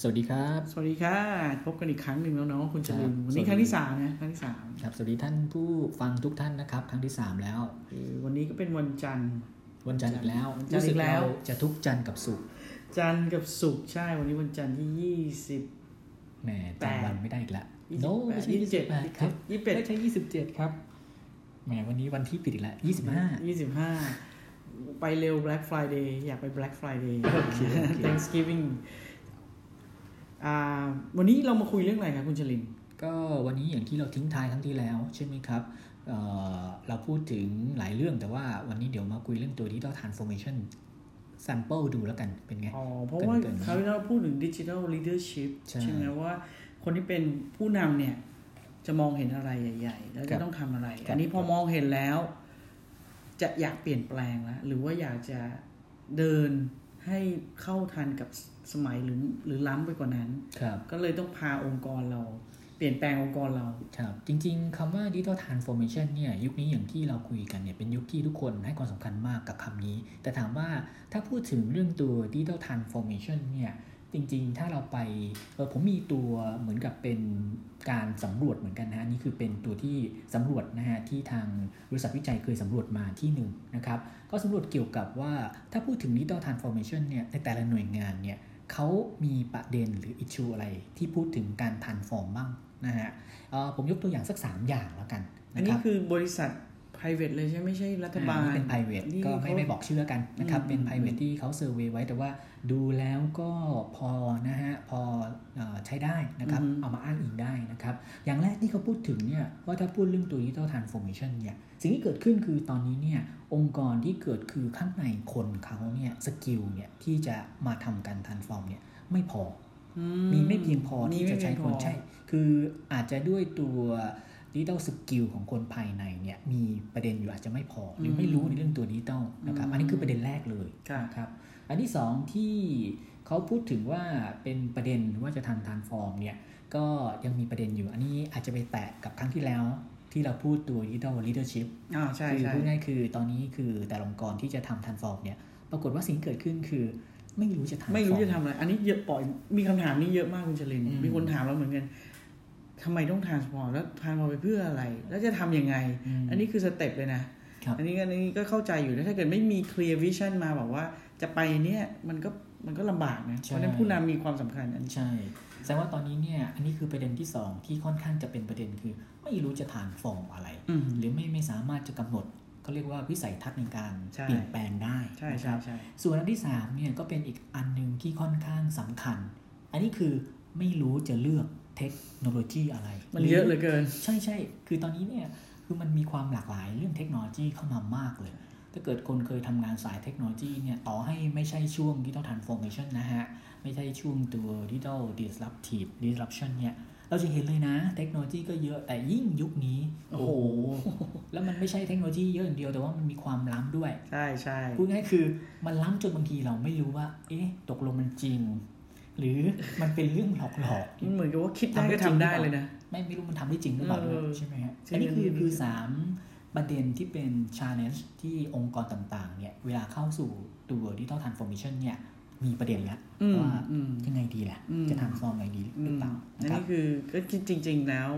สวัสดีครับ สวัสดีค่ะพบกันอีกครั้งหนึ่งแล้วเนาะคุณจรินครับวันนี้สวัสดีครั้งที่สามนะครั้งที่สามครับสวัสดีท่านผู้ฟังทุกท่านนะครับ ครั้งที่3แล้วคือวันนี้ก็เป็นวันจันทร์วันจันทร์อีกแล้ววันจันทร์อีกแล้วรู้สึเราจะทุกจันทร์กับศุกร์จันทร์กับศุกร์ใช่วันนี้วันจันทร์ที่ยี่สิบแหมจำวันไม่ได้อีกแล้วยี่สิบโน้แปไม่ดใช่ยี่สิบเจ็ด28ครับยี่สิบเอ็ดไม่ใช่ยี่สิบเจ็ดครับแหมวันนี้วันที่ผิดอีกแล้วยี่สิบห้ายี่สิบห้าไปเร็ว Black Friday อยากไป Black Friday โอเคโอเค Thanksgiving อ่า วันนี้เรามาคุยเรื่องอะไรครับคุณชลิน ก็วันนี้อย่างที่เราทิ้งท้ายครั้งที่แล้วใช่ไหมครับเอ่อเราพูดถึงหลายเรื่องแต่ว่าวันนี้เดี๋ยวมาคุยเรื่องตัว Digital Transformation Sample ดูแล้วกันเป็นไง อ๋อ เพราะว่าเกินๆคราวที่เราพูดถึง digital leadership ใช่ใช่ไหมว่าคนที่เป็นผู้นำเนี่ย จะมองเห็นอะไรใหญ่ ๆ แล้วครัจะบต้องทำอะไรครับอันนี้พอมองเห็นแล้ว จะอยากเปลี่ยนแปลงแล้วหรือว่าอยากจะเดิน ให้เข้าทันกับสมัยหรือหรือล้ำไปกว่านั้นครับก็เลยต้องพาองค์กรเรา เปลี่ยนแปลงองค์กรเราครับจริง ๆคำว่า digital transformation เนี่ยยุคนี้อย่างที่เราคุยกันเนี่ยเป็นยุคที่ทุกคนให้ความสำคัญมากกับคำนี้ แต่ถามว่าถ้าพูดถึงเรื่องตัว digital transformation เนี่ย จริงๆ ถ้าเราไปเออผมมีตัวเหมือนกับเป็นการสำรวจเหมือนกันนะนี่คือเป็นตัวที่สำรวจนะฮะที่ทางบริษัทวิจัยเคยสำรวจมาที่หนึ่งนะครับก็สำรวจเกี่ยวกับว่าถ้าพูดถึง digital transformation เนี่ยในแต่ละหน่วยงานเนี่ยเขามีประเด็นหรือ issue อะไรที่พูดถึงการ transform บ้างนะฮะออผมยกตัวอย่างสัก 3 อย่างแล้วกันอันนะคนี้คือบริษัท private เลยใช่ไหมไม่ใช่รัฐบาลอ่นี่เป็น private นี่ก็ไม่เขาไม่บอกชื่อแล้วกันนะครับอืมเป็นอืม private ที่เขาเซอร์เวยไว้แต่ว่าดูแล้วก็พอนะฮะ พอเอ่อใช้ได้นะครับอือฮึเอามาอ้างอิงได้นะครับ อย่างแรกที่เขาพูดถึงเนี่ยว่าถ้าพูดเรื่องตัว digital transformation เนี่ย สิ่งที่เกิดขึ้นคือตอนนี้เนี่ยองค์กรที่เกิดคือข้างในคนเขาเนี่ย skill เนี่ยที่จะมาทำการ transform เนี่ยไม่พออืมีไม่เพียงพอมีที่ไม่จะใช้เพียงคนพอใช่ คืออาจจะด้วยตัว digital skill ของคนภายในเนี่ยมีประเด็นอยู่อาจจะไม่พอ หรือไม่รู้ในเรื่องตัวดิจิตอลนะครับอืมอันนี้คือประเด็นแรกเลยค่ะนะครับอันที่สองที่เขาพูดถึงว่าเป็นประเด็นว่าจะทำ transform เนี่ยก็ยังมีประเด็นอยู่ อันนี้อาจจะไปแตะกับครั้งที่แล้วที่เราพูดตัว digital leadershipอ่าใช่คือใช่พูดง่ายคือตอนนี้คือแต่ละองค์กรที่จะทำ transform เนี่ยปรากฏว่าสิ่งที่เกิดขึ้นคือไม่รู้จะทำไม่รู้จะทำอะไร อันนี้เยอะปล่อยมีคำถามนี้เยอะมากคุณชลินอืมมีคนถามเราเหมือนกัน ทำไมต้อง transform แล้ว transform ไปเพื่ออะไร แล้วจะทำยังไงมอันนี้คือ step เลยนะครับอันนี้อันนี้ก็เข้าใจอยู่นะถ้าเกิดไม่มี clear vision มาบอกว่าจะไปเนี่ยมันก็มันก็ลำบากนะใช่เพราะฉะนั้นผู้นำมีความสำคัญอันนี้ใช่แสดงว่าตอนนี้เนี่ยอันนี้คือประเด็นที่สองที่ค่อนข้างจะเป็นประเด็นคือ ไม่รู้จะทานฟอร์มอะไรอืมหรือไม่ไม่สามารถจะกำหนดเขาเรียกว่าวิสัยทัศน์ในการใช่เปลี่ยนแปลงได้ใช่นะคใช่รับใช่ส่วนอันที่สามเนี่ยก็เป็นอีกอันหนึ่งที่ค่อนข้างสำคัญ อันนี้คือไม่รู้จะเลือก เทคโนโลยีอะไร มันเยอะเหลือเกิน ใช่ใช่คือตอนนี้เนี่ยคือมันมีความหลากหลายเรื่องเทคโนโลยีเข้ามามากเลย ถ้าเกิดคนเคยทำงานสายเทคโนโลยีเนี่ยต่อให้ไม่ใช่ช่วง digital transformation นะฮะ ไม่ใช่ช่วงตัว digital disruptive disruption เนี่ยเราจะเห็นเลยนะ เทคโนโลยีก็เยอะแต่ยิ่งยุคนี้ โอ้โห แล้วมันไม่ใช่เทคโนโลยีเยอะอย่างเดียวแต่ว่ามันมีความล้ำด้วย ใช่ใช่พูดง่ายๆคือมันล้ำจนบางทีเราไม่รู้ว่า เอ๊ะ ตกลงมันจริง หรือมันเป็นเรื่องหลอกๆมันเหมือนกับว่าคิดได้ทำได้ก็จริทำงได้เลยนะ ไม่ไม่รู้มันทำได้จริงหรือเปล่าด้วยเออใช่ไหมฮะใช่อันนี้คืออันนี้คือสามประเด็นที่เป็น challenge ที่องค์กรต่างๆ เนี่ย เวลาเข้าสู่ตัว digital transformation เนี่ย มีประเด็นแล้วอืมว่าอืมยังไงดีล่ะอืมจะ transform ไงดีหรือเปล่าอันนะครับนี้คือก็จริง ๆ แล้ว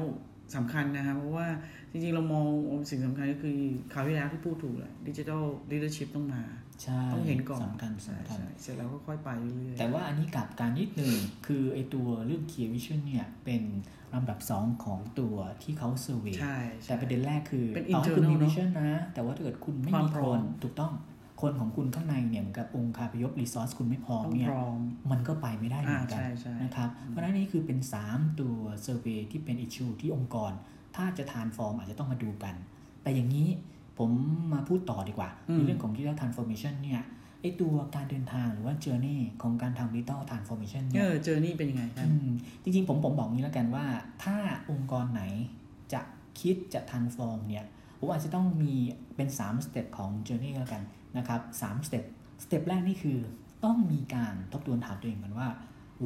สำคัญนะครับเพราะว่าจริงๆ เรามองสิ่งสำคัญก็คือคราวที่แล้วที่พูดถูกแหละ digital leadership ต้องมาใช่ต้องเห็นก่อนสำคัญใช่สำคัญใช่เสร็จแล้วก็ค่อยไปเรื่อยๆแต่ว่าอันนี้กลับการนิดหนึ่งคือไอตัวเรื่อง clear vision เนี่ย เป็นลำดับ 2 ของตัวที่เขา survey ใช่แต่ประเด็นแรกคือเป็นต่อให้คุณ internal มีเนอะ vision นะ แต่ว่าถ้าเกิดคุณไม่ความมีพคร้อมนถูกต้อง คนของคุณข้างในเนี่ยเหมือนกับองคาพยพ resource คุณไม่พร้อมต้องเนี่ยพร้อมมันก็ไปไม่ได้เหมือนกัอ่าใช่ใช่นะครับเพราะฉะนั้นนี่คือเป็น 3 ตัว survey ที่เป็น issue ที่องค์กร ถ้าจะ transform อาจจะต้องมาดูกัน แต่อย่างนี้ผมมาพูดต่อดีกว่าในเรื่องของ digital transformation เนี่ยไอตัวการเดินทางหรือว่า journey ของการทำ digital transformation เอเนี่ยอเจอนี่เป็นยังไงครับอืมจริงๆผมผมบอกงี้แล้วกันว่า ถ้าองค์กรไหนจะคิดจะ transform เนี่ยผมอาจจะต้องมีเป็น3 step ของ journey แล้วกัน นะครับ3 step step แรกนี่คือต้องมีการทบทวนถามตัวเองกันว่า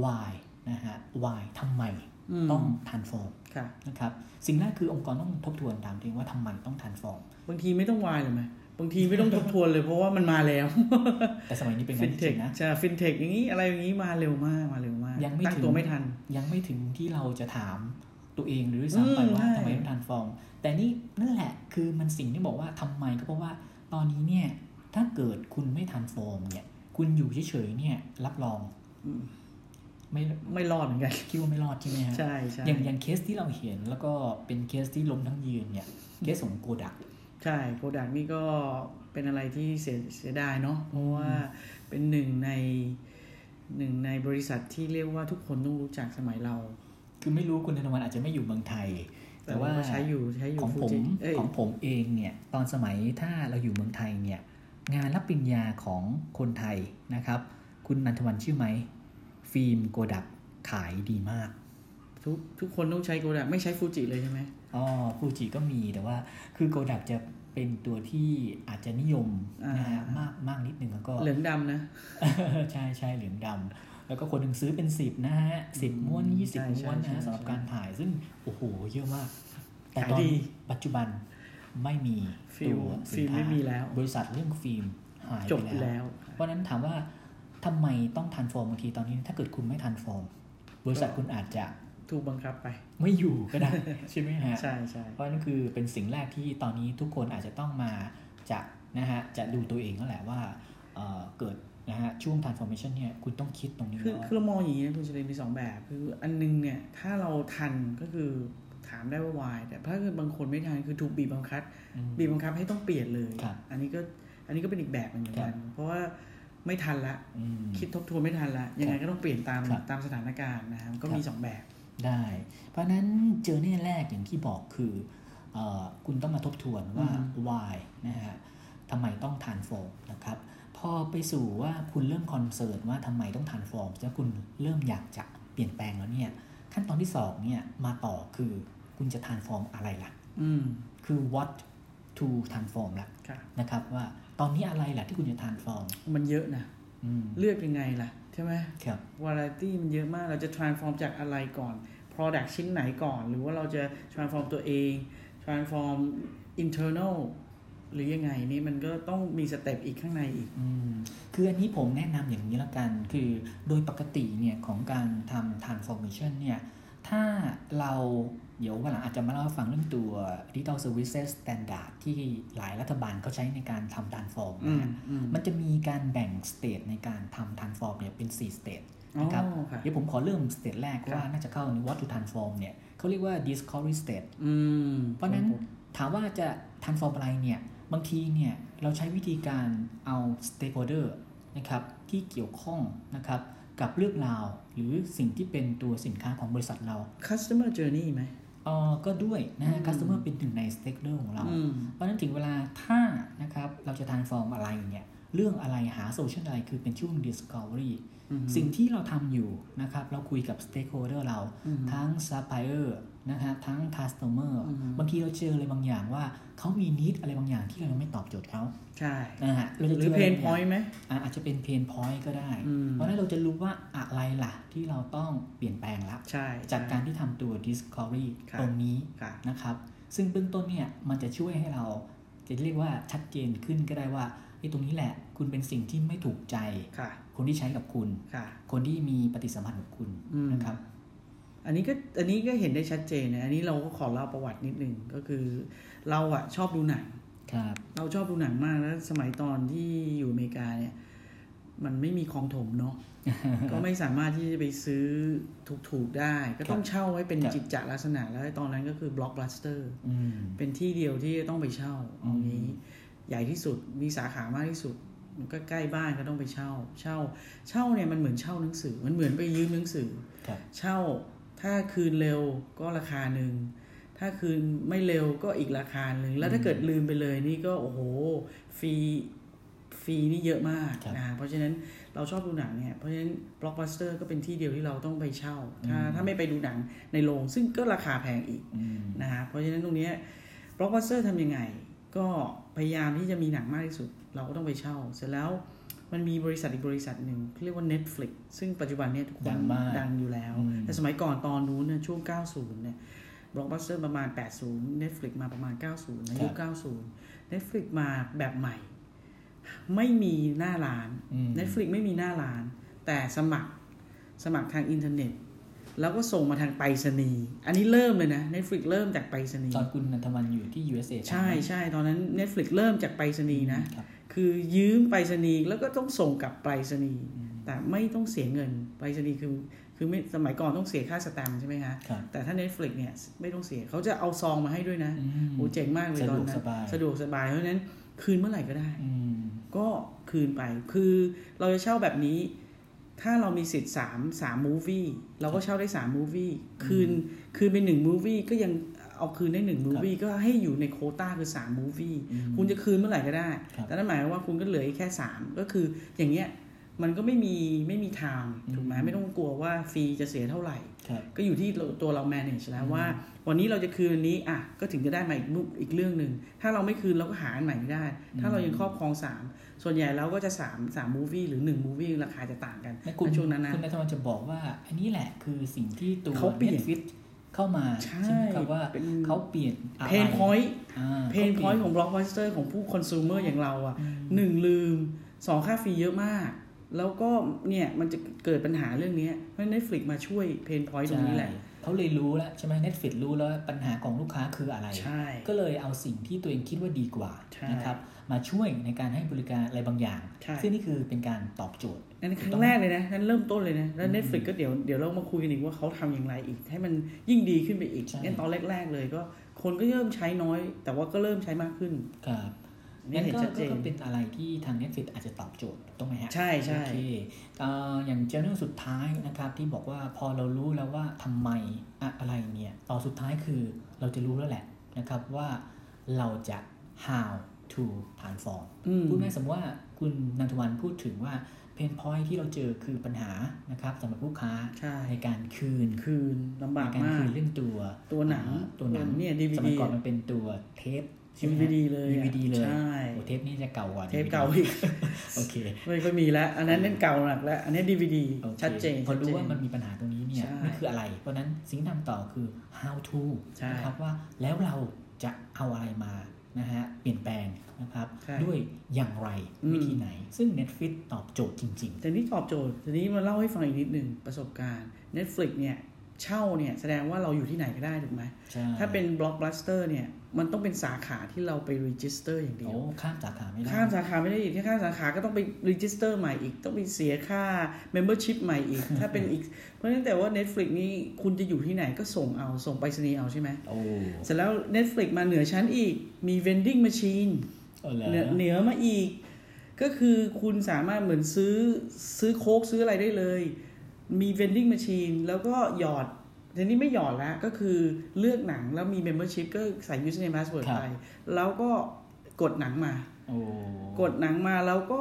why นะฮะ why ทำไมอืมต้อง transform ค่ะนะครับสิ่งแรกคือองค์กรต้องทบทวนถามตัวเองว่าทำไมต้อง transform บางทีไม่ต้อง why เลยไหมบางทีไม่ต้องทบทวนเลยเพราะว่ามันมาแล้ว แต่สมัยนี้เป็นฟิงั้นนจเทคริงๆนะจะฟินเทคอย่างนี้อะไรอย่างนี้มาเร็วมากมาเร็วมากากยังไม่ตั้งถึงตัวไม่ทัน ยังไม่ถึงที่เราจะถามตัวเองหรือซ้ำไปอืมว่าใช่ทำไมต้องทันฟอร์มแต่นี่นั่นแหละคือมันสิ่งที่บอกว่าทำไมก็เพราะว่าตอนนี้เนี่ย ถ้าเกิดคุณไม่ทันฟอร์มเนี่ย คุณอยู่เฉยๆเนี่ย รับรองอืมไม่ไม่รอดเหมือนกันคิดว่าไม่รอดใช่ไหมฮะใช่ใช่อย่างอย่างเคสที่เราเห็นแล้วก็เป็นเคสที่ล้มทั้งยืนเนี่ยเคสของโกดัก ใช่โปรดักนี่ก็เป็นอะไรที่เสียเสียดายเนาะเพราะว่าเป็นหนึ่งในหนึ่งในบริษัทที่เรียกว่าทุกคนต้องรู้จักสมัยเรา คือไม่รู้คุณธนวัฒน์อาจจะไม่อยู่เมืองไทย แต่ว่าก็ใช้อยู่ใช้อยู่ของผมฟูจิเอ้ยของผมเองเนี่ย ตอนสมัยถ้าเราอยู่เมืองไทยเนี่ย งานรับปริญญาของคนไทยนะครับ คุณนันทวันเชื่อไหม ฟิล์มโกดักขายดีมาก ทุกทุกคนต้องใช้โปรดักไม่ใช้ฟูจิเลยใช่ไหมอ๋อฟูจิก็มีแต่ว่าคือโกดักจะเป็นตัวที่อาจจะนิยมนะฮะมากมากนิดนึงแล้วก็เหลืองดำนะ ใช่ใช่เหลืองดำแล้วก็คนหนึ่งซื้อเป็นสิบนะฮะสิบม้วนยี่สิบใช่ใช่ม้วนนะใช่ฮะสำหรับใช่การถ่ายซึ่งโอ้โหเยอะมาก แต่ขายตอนดีปัจจุบัน ไม่มีฟิล์มตัวฟิล์มไม่มีแล้ว บริษัทเรื่องฟิล์มหายจบไปแล้แล้วเพราะฉะนั้นถามว่าทำไมต้องทันฟอร์มบางทีตอนนี้ ถ้าเกิดคุณไม่ทันฟอร์ม บริษัทคุณอาจจะถูกบังคับไป ไม่อยู่ก็ได้ ใช่ไหมฮะใช่ใช่เพราะนั่นคือเป็นสิ่งแรกที่ตอนนี้ทุกคนอาจจะต้องมาจะนะฮะจะดูตัวเองนั่นแหละว่าเอ่อเกิดนะฮะช่วง transformation เนี่ยคุณต้องคิดตรงนี้คือว่าคือเรามองอย่างนี้นะคุณเฉลิมมีสองแบบ คืออันนึงเนี่ยถ้าเราทันก็คือ ถามได้ว่าวายแต่ถ้าเกิดบางคนไม่ทันคือถูกบีบบังคับอืมบีบบังคับให้ต้องเปลี่ยนเลยครับอันนี้ก็อันนี้ก็เป็นอีกแบบหนึ่งเหมือนกัน เพราะว่าไม่ทันละอืมคิดทบทวนไม่ทันละ ยังไงก็ต้องเปลี่ยนตามครับตามสถานการณ์นะครับก็ครับมีสองแบบได้ เพราะฉะนั้นเจอเน่แรกอย่างที่บอกคือเออคุณต้องมาทบทวนว่าอืม why นะฮะทำไมต้อง transform นะครับพอไปสู่ว่าคุณเริ่มคอนเซิร์นว่าทำไมต้อง transform แล้วคุณเริ่มอยากจะเปลี่ยนแปลงแล้วเนี่ยขั้นตอนที่สองเนี่ยมาต่อคือ คุณจะ transform อะไรล่ะอืมคือ what to transform ละค่ะนะครับว่าตอนนี้อะไรล่ะที่คุณจะ transform มันเยอะนะอืมเลือกยังไงล่ะ ใช่ไหมครับวาไรตี้มันเยอะมากเราจะ transform จากอะไรก่อน product ชิ้นไหนก่อน หรือว่าเราจะ transform ตัวเอง transform internal หรือยังไงนี่มันก็ต้องมีสเต็ปอีกข้างในอีกอืมคืออันนี้ผมแนะนำอย่างนี้ละกัน คือโดยปกติเนี่ยของการทำ transformation เนี่ย ถ้าเราเดี๋ยววันหลังอาจจะมาเล่าให้ฟังเรื่องตัว Digital Services Standard ที่หลายรัฐบาลเขาใช้ในการทำ transform อืนะมฮะอืมมันจะมีการแบ่ง state ในการทำ transform เนี่ยเป็น4 state อ๋อนะครับค่ะเดี๋ยวผมขอเริ่ม state แรกครับว่าน่าจะเข้าใน what to transform เนี่ยเขาเรียกว่า discovery state อืมเพราะฉะนั้นถามว่าจะ transform อะไรเนี่ย บางทีเนี่ยเราใช้วิธีการเอา stakeholder นะครับที่เกี่ยวข้องนะครับ กับเรื่องราว หรือสิ่งที่เป็นตัวสินค้าของบริษัทเรา customer journey ไหมเออก็ด้วยนะฮะอืม customer เป็นหนึ่งใน stakeholder ของเราอืมเพราะฉะนั้นถึงเวลาถ้านะครับเราจะ transform อะไรเนี่ยเรื่องอะไรหา solution อะไรคือเป็นช่วง discovery อืมสิ่งที่เราทำอยู่นะครับ เราคุยกับ stakeholder เราอืมทั้ง supplier นะครับทั้ง customer อืมบางทีเราเจออะไรบางอย่างว่าเขามี need อะไรบางอย่างที่เรายังไม่ตอบโจทย์เขาใช่นะฮะเราจะหเจรืออเพอะไรนบางพออยย่างต์ไหมอะอาจจะเป็น pain point ก็ได้อืมเพราะฉะนั้นเราจะรู้ว่าอะไรล่ะที่เราต้องเปลี่ยนแปลงละใช่จากการที่ทำตัว discovery ครับตรงนี้ค่ะนะครับ ซึ่งเบื้องต้นเนี่ยมันจะช่วยให้เราจะเรียกว่าชัดเจนขึ้นก็ได้ว่าไอ้ตรงนี้แหละ คุณเป็นสิ่งที่ไม่ถูกใจค่ะคนที่ใช้กับคุณค่ะคนที่มีปฏิสัมพันธ์กับคุณอืมนะครับ อันนี้ก็อันนี้ก็เห็นได้ชัดเจนนะอันนี้เราก็ขอเล่าประวัตินิดนึงก็คือ เราอะชอบดูหนังครับเราชอบดูหนังมากแล้วสมัยตอนที่อยู่อเมริกาเนี่ย มันไม่มีคลองถมเนาะก็ไม่สามารถที่จะไปซื้อถูกๆได้ ก็ต้องเช่าไว้เป็นครับจิตจลักษณะแล้วตอนนั้นก็คือ Blockbuster อืมเป็นที่เดียวที่ต้องไปเช่าอืมตรงนี้ ใหญ่ที่สุดมีสาขามากที่สุดมันก็ใกล้บ้านก็ต้องไปเช่า เช่า เช่าเนี่ยมันเหมือนเช่าหนังสือ มันเหมือนไปยืมหนังสือครับเช่า ถ้าคืนเร็วก็ราคาหนึ่ง ถ้าคืนไม่เร็วก็อีกราคาหนึ่ง แล้วถ้าเกิดลืมไปเลยนี่ก็โอ้โหฟรีฟรีนี่เยอะมากครับนะเพราะฉะนั้นเราชอบดูหนังเนี่ยเพราะฉะนั้น Blockbuster ก็เป็นที่เดียวที่เราต้องไปเช่า ถ้าอืมถ้าไม่ไปดูหนังในโรงซึ่งก็ราคาแพงอีกอืมนะฮะเพราะฉะนั้นตรงเนี้ย Blockbuster ทำยังไง ก็พยายามที่จะมีหนังมากที่สุด เราก็ต้องไปเช่า เสร็จแล้ว มันมีบริษัทอีกบริษัทหนึ่งเรียกว่า Netflix ซึ่งปัจจุบันเนี่ยทุกคนดังมากดังอยู่แล้วอืมแต่สมัยก่อนตอนนู้นเนี่ยช่วง 90 เนี่ย Blockbuster ประมาณ 80 Netflix มาประมาณ 90ในยุค90 Netflix มาแบบใหม่ ไม่มีหน้าร้านอืม Netflix ไม่มีหน้าร้าน แต่สมัครสมัครทางอินเทอร์เน็ต แล้วก็ส่งมาทางไปรษณีย์อันนี้เริ่มเลยนะ Netflix เริ่มจากไปรษณีย์ตอนคุณนันทวันอยู่ที่ USA ใช่ใช่ตอนนั้น Netflix เริ่มจากไปรษณีย์นะ ครับคือยืมไปรษณีย์แล้วก็ต้องส่งกลับไปรษณีย์แต่ไม่ต้องเสียเงินไปรษณีย์คือคือไม่สมัยก่อนต้องเสียค่าสแตมป์ใช่ไหมคะครับแต่ถ้า Netflix เนี่ยไม่ต้องเสียเขาจะเอาซองมาให้ด้วยนะอืมโอ้เจ๋งมากเลยสะตดอนวกนั้สนบายสะดวกสบายเพราะฉะนั้นคืนเมื่อไหร่ก็ได้อืมก็คืนไปคือเราจะเช่าแบบนี้ ถ้าเรามีสิทธิ์สามสามมูฟี่เราก็เช่าได้สามมูฟี่คืนคืนเป็นหนึ่งมูฟี่ก็ยัง เอาคืนได้หนึ่งมูฟี่ก็ให้อยู่ในโควต้าคือสามมูฟี่อืมคุณจะคืนเมื่อไหร่ก็ได้ครับแต่นั่นหมายความว่าคุณก็เหลืออีกแค่สามก็คืออย่างเงี้ยมันก็ไม่มีไม่มีทางถูกไหมไม่ต้องกลัวว่าฟรีจะเสียเท่าไหร่ครับก็อยู่ที่ตัวเรา manage แล้วว่า วันนี้เราจะคืนอันนี้อะก็ถึงจะได้มาอีกรูปอีกเรื่องหนึ่งถ้าเราไม่คืนเราก็หาอันใหม่ไม่ได้ ถ้าเรายังครอบครองสามส่วนใหญ่เราก็จะสามสามมูฟี่หรือหนึ่งมูฟี่ราคาจะต่างกันและคุณในช่วงนั้นนะคุณนันทวันจะบอกว่า อันนี้แหละคือสิ่งที่ตัวเขาเปลี่ยน Netflix เข้ามาใช่ไหมครับว่าเป็นเขาเปลี่ยนอะไรเพนพอยต์อ่า pain point ของบล็อกบัสเตอร์ของผู้ consumer อย่างเราอะหนึ่งลืมสองค่า fee เยอะมาก แล้วก็เนี่ยมันจะเกิดปัญหาเรื่องนี้เพราะ Netflix มาช่วย pain point ตรงนี้แหละใช่ เขาเลยรู้แล้วใช่ไหม Netflix รู้แล้วว่าปัญหาของลูกค้าคืออะไรใช่ก็เลยเอาสิ่งที่ตัวเองคิดว่าดีกว่าใช่นะครับมาช่วยในการให้บริการอะไรบางอย่างใช่ซึ่งนี่คือเป็นการตอบโจทย์ นั่นครั้งแรกเลยนะ นั่นเริ่มต้นเลยนะ แล้ว Netflix ก็เดี๋ยวเดี๋ยวเรามาคุยกันอีกว่าเขาทำอย่างไรอีก ให้มันยิ่งดีขึ้นไปอีกใช่งั้นตอนแรก ๆ เลยก็คนก็เริ่มใช้น้อย แต่ว่าก็เริ่มใช้มากขึ้น ครับ นี่เห็นก็ชัดเจนก็เป็นอะไรที่ทาง Netflix อาจจะตอบโจทย์ถูกไหมฮะ ใช่ใช่โอเคเอ่ออย่างเจ้าเรื่องสุดท้ายนะครับ ที่บอกว่าพอเรารู้แล้วว่าทำไมอะอะไรเนี่ยต่อสุดท้ายคือเราจะรู้แล้วแหละนะครับว่าเราจะ how to transform อืมพูดง่ายๆสมมติว่าคุณนันทวันพูดถึงว่าเพนพอยที่เราเจอคือปัญหานะครับสำหรับลูกค้าใช่ในการคืนคืนลำบากในการมากคืนเรื่องตัวตัวหนังอ่าตัวหนังเนี่ยส DVD มัยก่อนมันเป็นตัวเทป ใช่ไหมฮะ DVD เลยอะ DVD เลยใช่โอ้เทปนี่จะเก่ากว่าเทป DVD เก่าอีกโอเคไม่ค่อยมีแล้ว อันนั้นเล่นเก่าหนักแล้ว อันนี้ DVD โอคชัดเจนพอรู้ชัดเจนว่ามันมีปัญหาตรงนี้เนี่ยใช่นี่คืออะไร เพราะฉะนั้นสิ่งที่ทำต่อคือ how to ใช่นะครับว่าแล้วเราจะเอาอะไรมานะฮะเปลี่ยนแปลงนะครับใช่ด้วยอย่างไรอืมวิธีไหน ซึ่ง Netflix ตอบโจทย์จริงแต่นี่ตอบโจทย์ทีนี้มาเล่าให้ฟังอีกนิดหนึ่งประสบการณ์ Netflix เนี่ย เช่าเนี่ยแสดงว่าเราอยู่ที่ไหนก็ได้ถูกไหมๆใช่ถ้าเป็น Blockbuster เนี่ยมันต้องเป็นสาขาที่เราไป register อย่างเดียวโอ้ข้ามสาขาไม่ได้ข้ามสาขาไม่ได้อีกถ้าข้ามสาขาก็ต้องไป register ใหม่อีก ต้องไปเสียค่า membership ใหม่อีก ถ้าเป็นอีก เพราะฉะนั้นแต่ว่า Netflix นี่คุณจะอยู่ที่ไหนก็ส่งเอาส่งไปรษณีย์เอาใช่ไหมโอ้เสร็จแล้ว Netflix มาเหนือชั้นอีกมี vending machine เออเหรอเหนือเหนือมาอีก ก็คือคุณสามารถเหมือนซื้อซื้อโค้กซื้ออะไรได้เลย มี vending machine แล้วก็หยอดทีนี้ไม่หยอดแล้วก็คือเลือกหนังแล้วมี membership ก็ใส่ username password ไปแล้วก็กดหนังมาโอ้กดหนังมาแล้วก็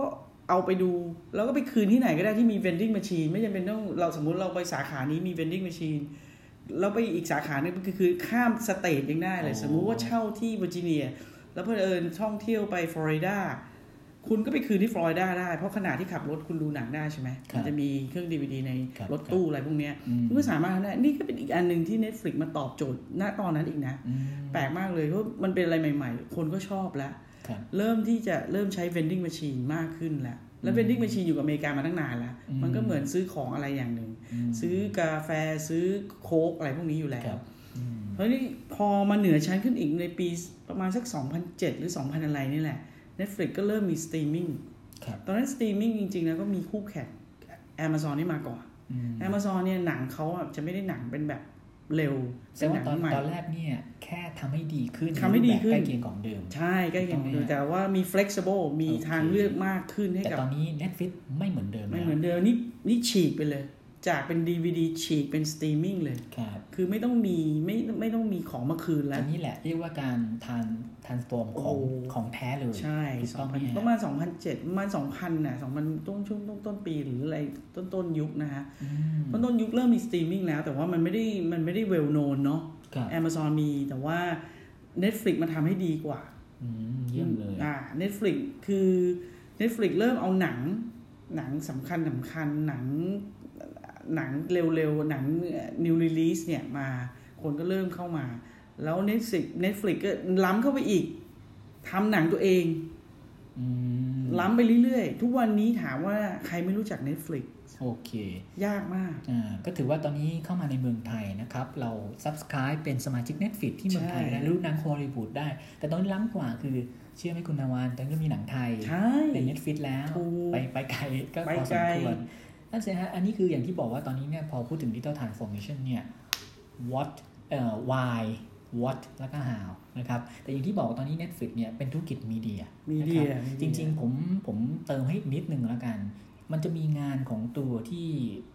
เอาไปดู แล้วก็ไปคืนที่ไหนก็ได้ที่มี vending machine ไม่จำเป็นต้องเราสมมุติเราไปสาขานี้มี vending machine เราไปอีกสาขาหนึงก็คือข้ามสเตทยังได้เลย สมมุติว่าเช่าที่เวอร์จิเนีย แล้วเพอเอิญท่องเที่ยวไปฟลอริดา คุณก็ไปคืนที่ฟลอริดาได้ เพราะขณะที่ขับรถคุณดูหนังได้ใช่ไหมครับมันจะมีเครื่องดีวดีในครับรถตู้อะไรพวกเนี้ยอืมคุณก็สามารถทำได้นี่ก็เป็นอีกอันหนึ่งที่ Netflix มาตอบโจทย์ณตอนนั้นอีกนะอืมแปลกมากเลยเพราะมันเป็นอะไรใหม่ ๆ คนก็ชอบแล้วครับเริ่มที่จะเริ่มใช้ vending machine มากขึ้นแล้วแล้ว vending machine อยู่กับอเมริกามาตั้งนานแล้วอืมมันก็เหมือนซื้อของอะไรอย่างหนึ่งมซื้อกาแฟซื้อโค้กอะไรพวกนี้อยู่แล้วครับอืมเพราะนี่พอมาเหนือชั้นขึ้นอีกในปีประมาณสัก 2007 หรือ 2000 อะไรนี่แหละ Netflix ก็เริ่มมีสตรีมมิ่งครับตอนนั้นสตรีมมิ่งจริงๆแล้วก็มีคู่แข่ง Amazon นี่มาก่อนอืม Amazon เนี่ยหนังเขาอะจะไม่ได้หนังเป็นแบบเร็วแต่เป็นหว่านังตอนใหม่ตอนแรกเนี่ยแค่ทำให้ดีขึ้นทำให้ดีขึ้นใกล้เคียงของเดิม ใช่ใกล้เคียงถูกต้องไหมดูแต่ว่ามี flexible มีโอเคทางเลือกมากขึ้นให้แต่กับตอนนี้ Netflix ไม่เหมือนเดิมไม่แล้วเหมือนเดิมนี่นี่ฉีกไปเลย จากเป็น DVD ฉีกเป็นสตรีมมิ่งเลยครับคือไม่ต้องมีไม่ไม่ต้องมีของมาคืนแล้วอันนี้แหละเรียกว่าการทาน transform ของโอ้ของแท้เลยใช่ถูกต้องไหมฮะ2000ประมาณ2007ประมาณ2000น่ะ2000ต้นช่วงต้นต้นปีหรืออะไรต้นต้นยุคนะฮะอืมต้นต้นยุคเริ่มมีสตรีมมิ่งแล้ว แต่ว่ามันไม่ได้มันไม่ได้ well known เนาะครับ Amazon มีแต่ว่า Netflix มาทำให้ดีกว่าอืมเยี่ยมเลยอ่า Netflix คือ Netflix เริ่มเอาหนังหนังสำคัญสำคัญหนัง หนังเร็วๆ หนัง new release เนี่ยมาคนก็เริ่มเข้ามา แล้ว Netflix Netflix ก็ล้ำเข้าไปอีกทำหนังตัวเองอืมล้ำไปเรื่อยๆ ทุกวันนี้ถามว่าใครไม่รู้จัก Netflix โอเค ยากมากอ่าก็ถือว่าตอนนี้เข้ามาในเมืองไทยนะครับ เรา subscribe เป็นสมาชิก Netflix ที่เมืองไทยใช่ได้รู้หนังฮอลลีวูดได้ แต่ตอนนี้ล้ำกว่าคือเชื่อไหมคุณนาวานตอนนี้ก็มีหนังไทยใช่เป็น Netflix แล้วถูกไปไปไกลก็ไปพอสไกลมควร นั่นสิฮะ อันนี้คืออย่างที่บอกว่าตอนนี้เนี่ยพอพูดถึง digital transformation เนี่ย what เอ่อ why what แล้วก็ how นะครับ แต่อย่างที่บอกว่าตอนนี้ Netflix เนี่ยเป็นธุรกิจมีเดียมีนะเดีคยรับมีจเดียริงๆ ผมผมเติมให้อีกนิดนึงแล้วกัน มันจะมีงานของตัวที่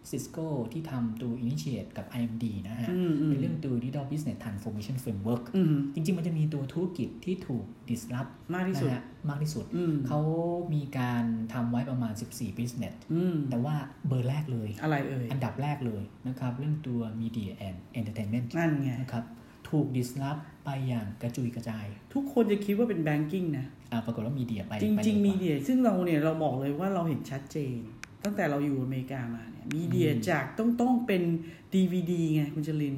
Cisco ที่ทำตัว Initiate กับ IMD นะฮะอืมอืมในเรื่องตัว Digital Business Transformation Framework อืมจริง ๆ มันจะมีตัวธุรกิจที่ถูก disrupt มากที่สุดนะฮะมากที่สุดอืมเขามีการทำไว้ประมาณ 14 business อืมแต่ว่าเบอร์แรกเลย อะไรเอ่ย อันดับแรกเลยนะครับ เรื่องตัว Media and Entertainment นั่นไงนะครับ ถูก disrupt ไปอย่างกระจุยกระจาย ทุกคนจะคิดว่าเป็นแบงกิ้งนะอ่าปรากฏว่ามีเดียไปจริงไปจริงเร็วกมีว่าเดีย ซึ่งเราเนี่ยเราบอกเลยว่าเราเห็นชัดเจน ตั้งแต่เราอยู่อเมริกามาเนี่ย media อืมจากต้องต้องเป็น DVD ไงคุณจริน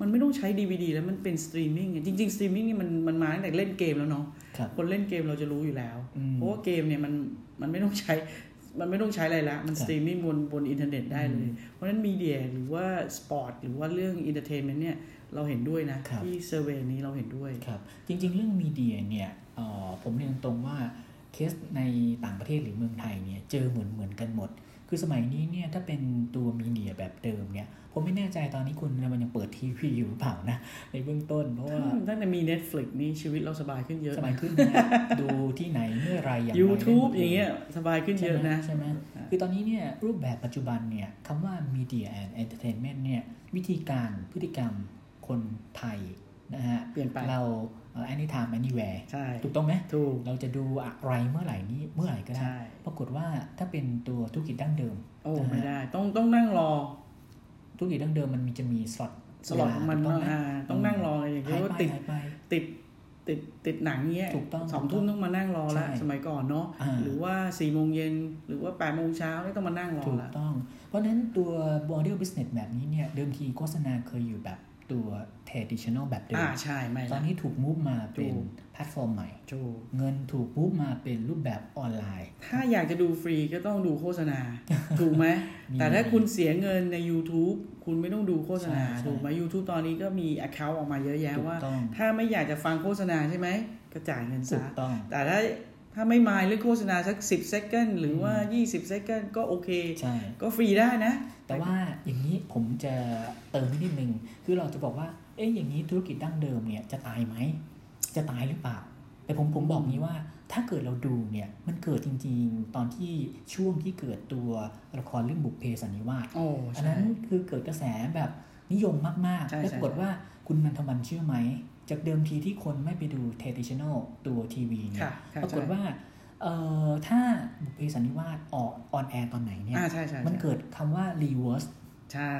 มันไม่ต้องใช้ DVD แล้วมันเป็นสตรีมมิ่งไงจริงๆสตรีมมิ่งนี่มันมันมาตั้งแต่เล่นเกมแล้วเนาะครับคนเล่นเกมเราจะรู้อยู่แล้วอืมเพราะว่าเกมเนี่ยมันมันไม่ต้องใช้ มันไม่ต้องใช้อะไรละ มันครับสตรีมมิ่งบนบนอินเทอร์เน็ตได้เลอืมเพราะฉะนั้น media หรือว่าสปอร์ตหรือว่าเรื่อง entertainment เนี่ยเราเห็นด้วยนะครับที่ survey นี้เราเห็นด้วยครับจริง ๆ เรื่องมีเดียเนี่ยเอ่อผมเรียนตรงว่าเคสในต่างประเทศหรือเมืองไทยเนี่ยเจอเหมือนเหมือนกันหมด คือสมัยนี้เนี่ยถ้าเป็นตัวมีเดียแบบเดิมเนี่ย ผมไม่แน่ใจตอนนี้คุณมันยังเปิดทีวีอยู่หรือเปล่านะ ในเบื้องต้นเพราะว่าตั้งแต่มี Netflix นี่ชีวิตเราสบายขึ้นเยอะสนะมัยขึ้นนะดูที่ไหนเมื่อไรอย่างไร YouTube ได้หมดลอย่างเงี้ยสบายขึ้นเยอะนะใช่ไหมใช่ไหมคือตอนนี้เนี่ยรูปแบบปัจจุบันเนี่ยคำว่า media and entertainment เนี่ยวิธีการพฤติกรรมคนไทยนะฮะเปลี่ยนไปเราเอ่อ anytime anywhere ใช่ถูกต้องไหมถูกเราจะดูอะไรเมื่อไหร่นี้เมื่อไหร่ก็ได้ใช่ปรากฏว่าถ้าเป็นตัวธุรกิจดั้งเดิม โอ้นะฮะไม่ได้ ต้องต้องนั่งรอ ธุรกิจดั้งเดิมมันมีจะมีสล็อตสล็อตของมันถูกต้ต้อองงไหมอ่าต้องนั่งรออย่างหาเงี้ยยว่าไปติดหายไปติดติดติดหนังเงี้ยถูกต้องสองทุ่มต้องมานั่งรอแล้วใช่สมัยก่อนเนาะอ่าหรือว่าสี่โมงเย็นหรือว่าแปดโมงเช้านี่ต้องมานั่งรอถูกแล้วต้อง เพราะฉะนั้นตัว model business แบบนี้เนี่ย เดิมทีโฆษณาเคยอยู่แบบ ตัว traditional แบบเดิอ่ามใช่ไม่ตอนละนี้ถูกมูฟมาเป็นถูกแพลตฟอร์มใหม่ถูกเงินถูกมูฟมาเป็นรูปแบบออนไลน์ ถ้าอยากจะดูฟรีก็ต้องดูโฆษณา ถูกไหมมีแต่ถ้าคุณเสียเงินใน YouTube คุณไม่ต้องดูโฆษณาใช่ใช่ถูกไหม YouTube ตอนนี้ก็มี Account ออกมาเยอะแยะถูกว่าต้องถ้าไม่อยากจะฟังโฆษณาใช่ไหมก็จ่ายเงินถูซะกต้องแต่ถ้า ถ้าไม่มายเรื่องโฆษณาสัก10 second หรือว่า20 second ก็โอเคใช่ก็ฟรีได้นะ แต่ว่าอย่างนี้ผมจะเติมนิดนึง คือเราจะบอกว่า เอ๊ะอย่างนี้ธุรกิจดั้งเดิมเนี่ยจะตายไหม จะตายหรือเปล่า แต่ผมผมบอกนี้ว่าถ้าเกิดเราดูเนี่ยมันเกิดจริงๆ ตอนที่ช่วงที่เกิดตัวละครเรื่องบุพเพสันนิวาสโอ้อันใช่นั้นคือเกิดกระแสแบบนิยมมากใช่ๆแล้วใช่ปรากฏว่าคุณนันทวันเชื่อไหม จากเดิมทีที่คนไม่ไปดู traditional ตัวทีวีเนี่ยค่ะค่ะปรากฏใช่ว่าเอ่อถ้าบุพเพสันนิวาสออก on air ตอนไหนเนี่ยอ่าใช่ใช่มันใช่เกิดคำว่า reverse ใช่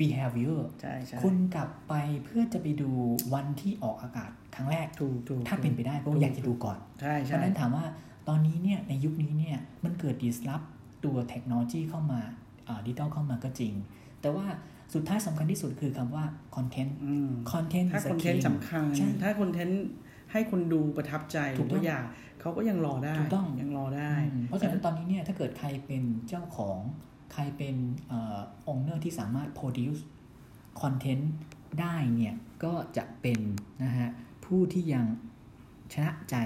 behavior ใช่ใช่คุณกลับไปเพื่อจะไปดูวันที่ออกอากาศครั้งแรกถูกถูกถ้าเป็นไปได้เพราะว่าอยากจะดูก่อนใช่ใช่ราะฉะนั้นถามว่าตอนนี้เนี่ยในยุคนี้เนี่ยมันเกิด disrupt ตัวเทคโนโลยีเข้ามาดิจิตอลเข้ามาก็จริง แต่ว่า สุดท้ายสำคัญที่สุดคือคำว่า content อืม content ถ้า is a คอนเทน king ต์สำคัญใช่ถ้าคอนเทนต์ให้คนดูประทับใจหถูรืกอต้องว่าอยากเขาก็ยังรอได้ถูกต้องยังรอได้อืมเพราะฉะนั้นตอนนี้เนี่ยถ้าเกิดใครเป็นเจ้าของใครเป็นเอ่อ owner ที่สามารถ produce content ได้เนี่ยก็จะเป็นนะฮะผู้ที่ยังชนะใจ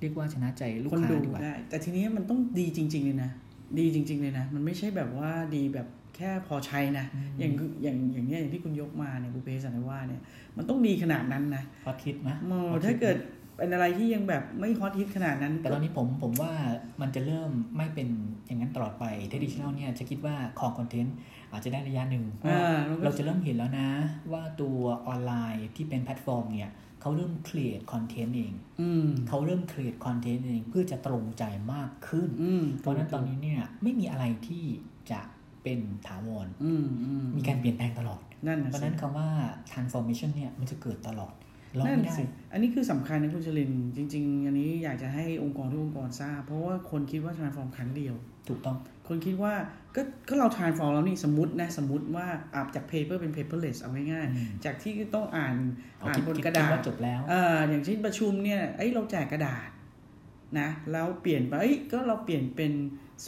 เรียกว่าชนะใจลูกคนค้าดูดีกว่าได้แต่ทีนี้มันต้องดีจริง ๆ เลยนะ ดีจริง ๆ เลยนะ มันไม่ใช่แบบว่าดีแบบ แค่พอใช้นะอืมอย่างอย่างอย่างเนี้ยอย่างที่คุณยกมาเนี่ยบุพเพสันนิวาสเนี่ยมันต้องดีขนาดนั้นนะฮอตฮิตไหมโอ้ฮอตฮิตถ้าเกิดเป็นอะไรที่ยังแบบไม่ฮอตฮิตขนาดนั้น แต่ตอนนี้ผมผมว่ามันจะเริ่มไม่เป็นอย่างนั้นตลอดไป traditional เนี่ยจะคิดว่าครองคอนเทนต์อาจจะได้ระยะหนึ่งอ่ามันก็เราจะเริ่มเห็นแล้วนะ ว่าตัวออนไลน์ที่เป็นแพลตฟอร์มเนี่ยเขาเริ่ม create content เองอืมเขาเริ่ม create content เองเพื่อจะตรงใจมากขึ้นอืมเพราะฉะนั้นตอนนี้เนี่ยไม่มีอะไรที่จะ เป็นถาวรอืมอืมมีการเปลี่ยนแปลงตลอดนั่นเพนะราะฉะสินั้นคำว่า transformation เนี่ยมันจะเกิดตลอดเรานั่นไม่ได้สิอันนี้คือสำคัญนะคุณชลินจริง ๆ อันนี้อยากจะให้องค์กรทุกองค์กรทราบ เพราะว่าคนคิดว่า transform ครั้งเดียว ถูกต้อง คนคิดว่าก็ก็เรา transform แล้วนี่สมมตินะสมมติว่าอาจาก paper เป็น paperless เอาง่ายอืมๆจากที่ต้องอ่านเอาอ่านคิดบนคิดกระดาคิษว่าจบแล้วอ่าอย่างเช่นประชุมเนี่ยไอ้ยเราแจกกระดาษนะแล้วเปลี่ยนไปเอ้ยก็เราเปลี่ยนเป็น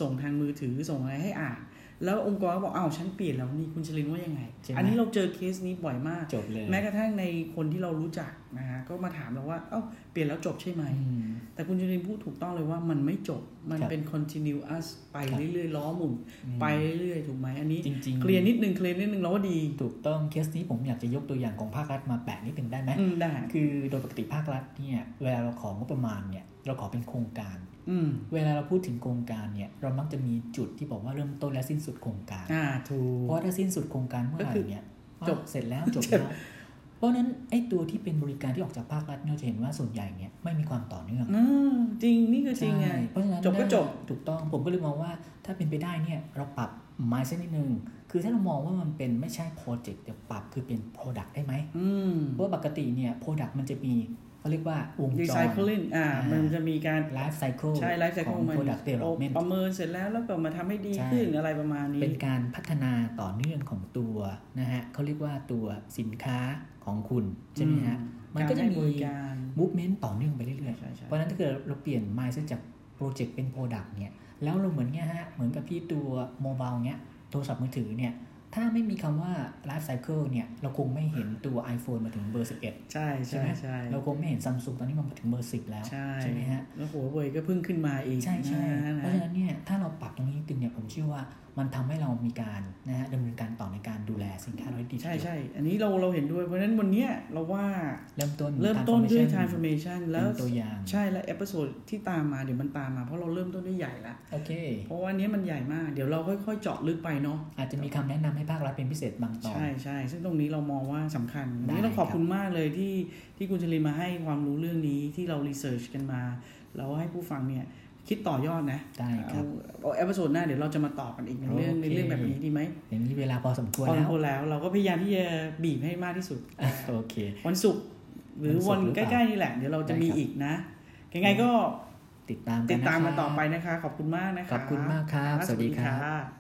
ส่งทางมือถือส่งอะไรให้อ่าน แล้วองค์กรก็บอกอ้าวฉันเปลี่ยนแล้วนี่คุณชลินว่ายังไงใช่ไหมอันนี้เราเจอเคสนี้บ่อยมากจบเลยแม้กระทั่งในคนที่เรารู้จักนะฮะก็มาถามเราว่าเอ้าเปลี่ยนแล้วจบใช่ไหมอืมแต่คุณชลินพูดถูกต้องเลยว่ามันไม่จบมันครับเป็น continuous ไปครับเรื่อยๆล้อหมุนอืมไปเรื่อยๆถูกไหมอันนี้จริงๆเคลียร์นิดนึงเคลียร์นิดนึงเราว่าดี ถูกต้องเคสนี้ผมอยากจะยกตัวอย่างของภาครัฐมาแปะนิดนึงได้ไหมอืมได้คือโดยปกติภาครัฐเนี่ยเวลาเราของงบประมาณเนี่ย เราขอเป็นโครงการอืมเวลาเราพูดถึงโครงการเนี่ย เรามักจะมีจุดที่บอกว่าเริ่มต้นและสิ้นสุดโครงการอ่าถูกเพราะว่าถ้าสิ้นสุดโครงการเมื่อไหร่เนี่ยจบอะเสร็จแล้วจบแล้วเพราะฉะนั้นไอ้ตัวที่เป็นบริการที่ออกจากภาครัฐเนี่ยเราจะเห็นว่าส่วนใหญ่เนี่ยไม่มีความต่อเนื่องอืมจริงนี่คือจริงไงใช่เพราะฉะนั้นจบก็จบถูกต้องผมก็เลยมองว่าถ้าเป็นไปได้เนี่ยเราปรับ mindset นิดนึง คือถ้าเรามองว่ามันเป็นไม่ใช่ project แต่ปรับคือเป็น product ได้ไหมอืมเพราะว่าปกติเนี่ย product มันจะมีเขาเรียกว่าวงจร recycling อ่าอ่ามัมันจะมีการ life cycle ใช้ไลฟ์ไซขเคิอลงมัน product development ประเมินเสร็จแล้วแล้วก็มาทำให้ดีใช่ขึ้นอะไรประมาณนี้ เป็นการพัฒนาต่อเนื่องของตัวนะฮะเขาเรียกว่าตัวสินค้าของคุณใช่ไหมฮะมันก็จะารให้มีบริการ movement ต่อเนื่องไปเรื่อยๆใช่ใช่เพราะฉะนั้นถ้าเกิดเราเปลี่ยน mindset จาก project เป็น product เนี่ย แล้วเราเหมือนเงี้ยฮะ เหมือนกับที่ตัวโมบายเงี้ย โทรศัพท์มือถือเนี่ย ถ้าไม่มีคำว่า life cycle เนี่ย เราคงไม่เห็นตัว iPhone มาถึงเบอร์ 11 ใช่ใช่ใช่ไหมใช่เราคงไม่เห็นซัมซุงตอนนี้มันมาถึงเบอร์ 10 แล้ว ใช่ไหมฮะ แล้วหัวเว่ยก็เพิ่งขึ้นมาอีกใช่ใช่นะเพราะฉะนั้นเนี่ย ถ้าเราปรับตรงนี้จริงๆเนี่ย ผมเชื่อว่า มันทำให้เรามีการนะฮะดำเนินการต่อในการดูแลสินค้าเราได้ดีใช่ใช่อันนี้เราเราเห็นด้วย เพราะฉะนั้นวันเนี้ยเราว่าเริ่มต้นเริ่มต้นด้วย transformation transformation แล้วเป็นตัวอย่างใช่แล้ว episode ที่ตามมาเดี๋ยวมันตามมาเพราะเราเริ่มต้นด้วยใหญ่ละโอเคเพราะว่าอันเนี้ยมันใหญ่มาก เดี๋ยวเราค่อยๆเจาะลึกไปเนาะอาจจะมีคำแนะนำให้ภาครัฐเป็นพิเศษบางตอนใช่ใช่ซึ่งตรงนี้เรามองว่าสำคัญได้วันนี้ต้องขอบครับคุณมากเลยที่ที่คุณชลินมาให้ความรู้เรื่องนี้ที่เรา research กันมาแล้วให้ผู้ฟังเนี่ย คิดต่อยอดนะได้ครับเอาเอา episode หน้าเดี๋ยวเราจะมาต่อกันอีกในเรื่องโอเคในเรื่องแบบนี้ดีไหมอย่างนี้เวลาพอสมควรพอแล้วพอแล้ว เราก็พยายามที่จะบีบให้มากที่สุดโอเค วันศุกร์หรือวัวันนศุกร์หรือใกเปล่าล้ๆนี่แหละ เดี๋ยวเราจะได้มีครับอีกนะยังไงก็ติดตามกันติดตามะมาครับต่อไปนะคะ ขอบคุณมากนะคะขอบคุณมากครับ สวัสดีครับค่ะ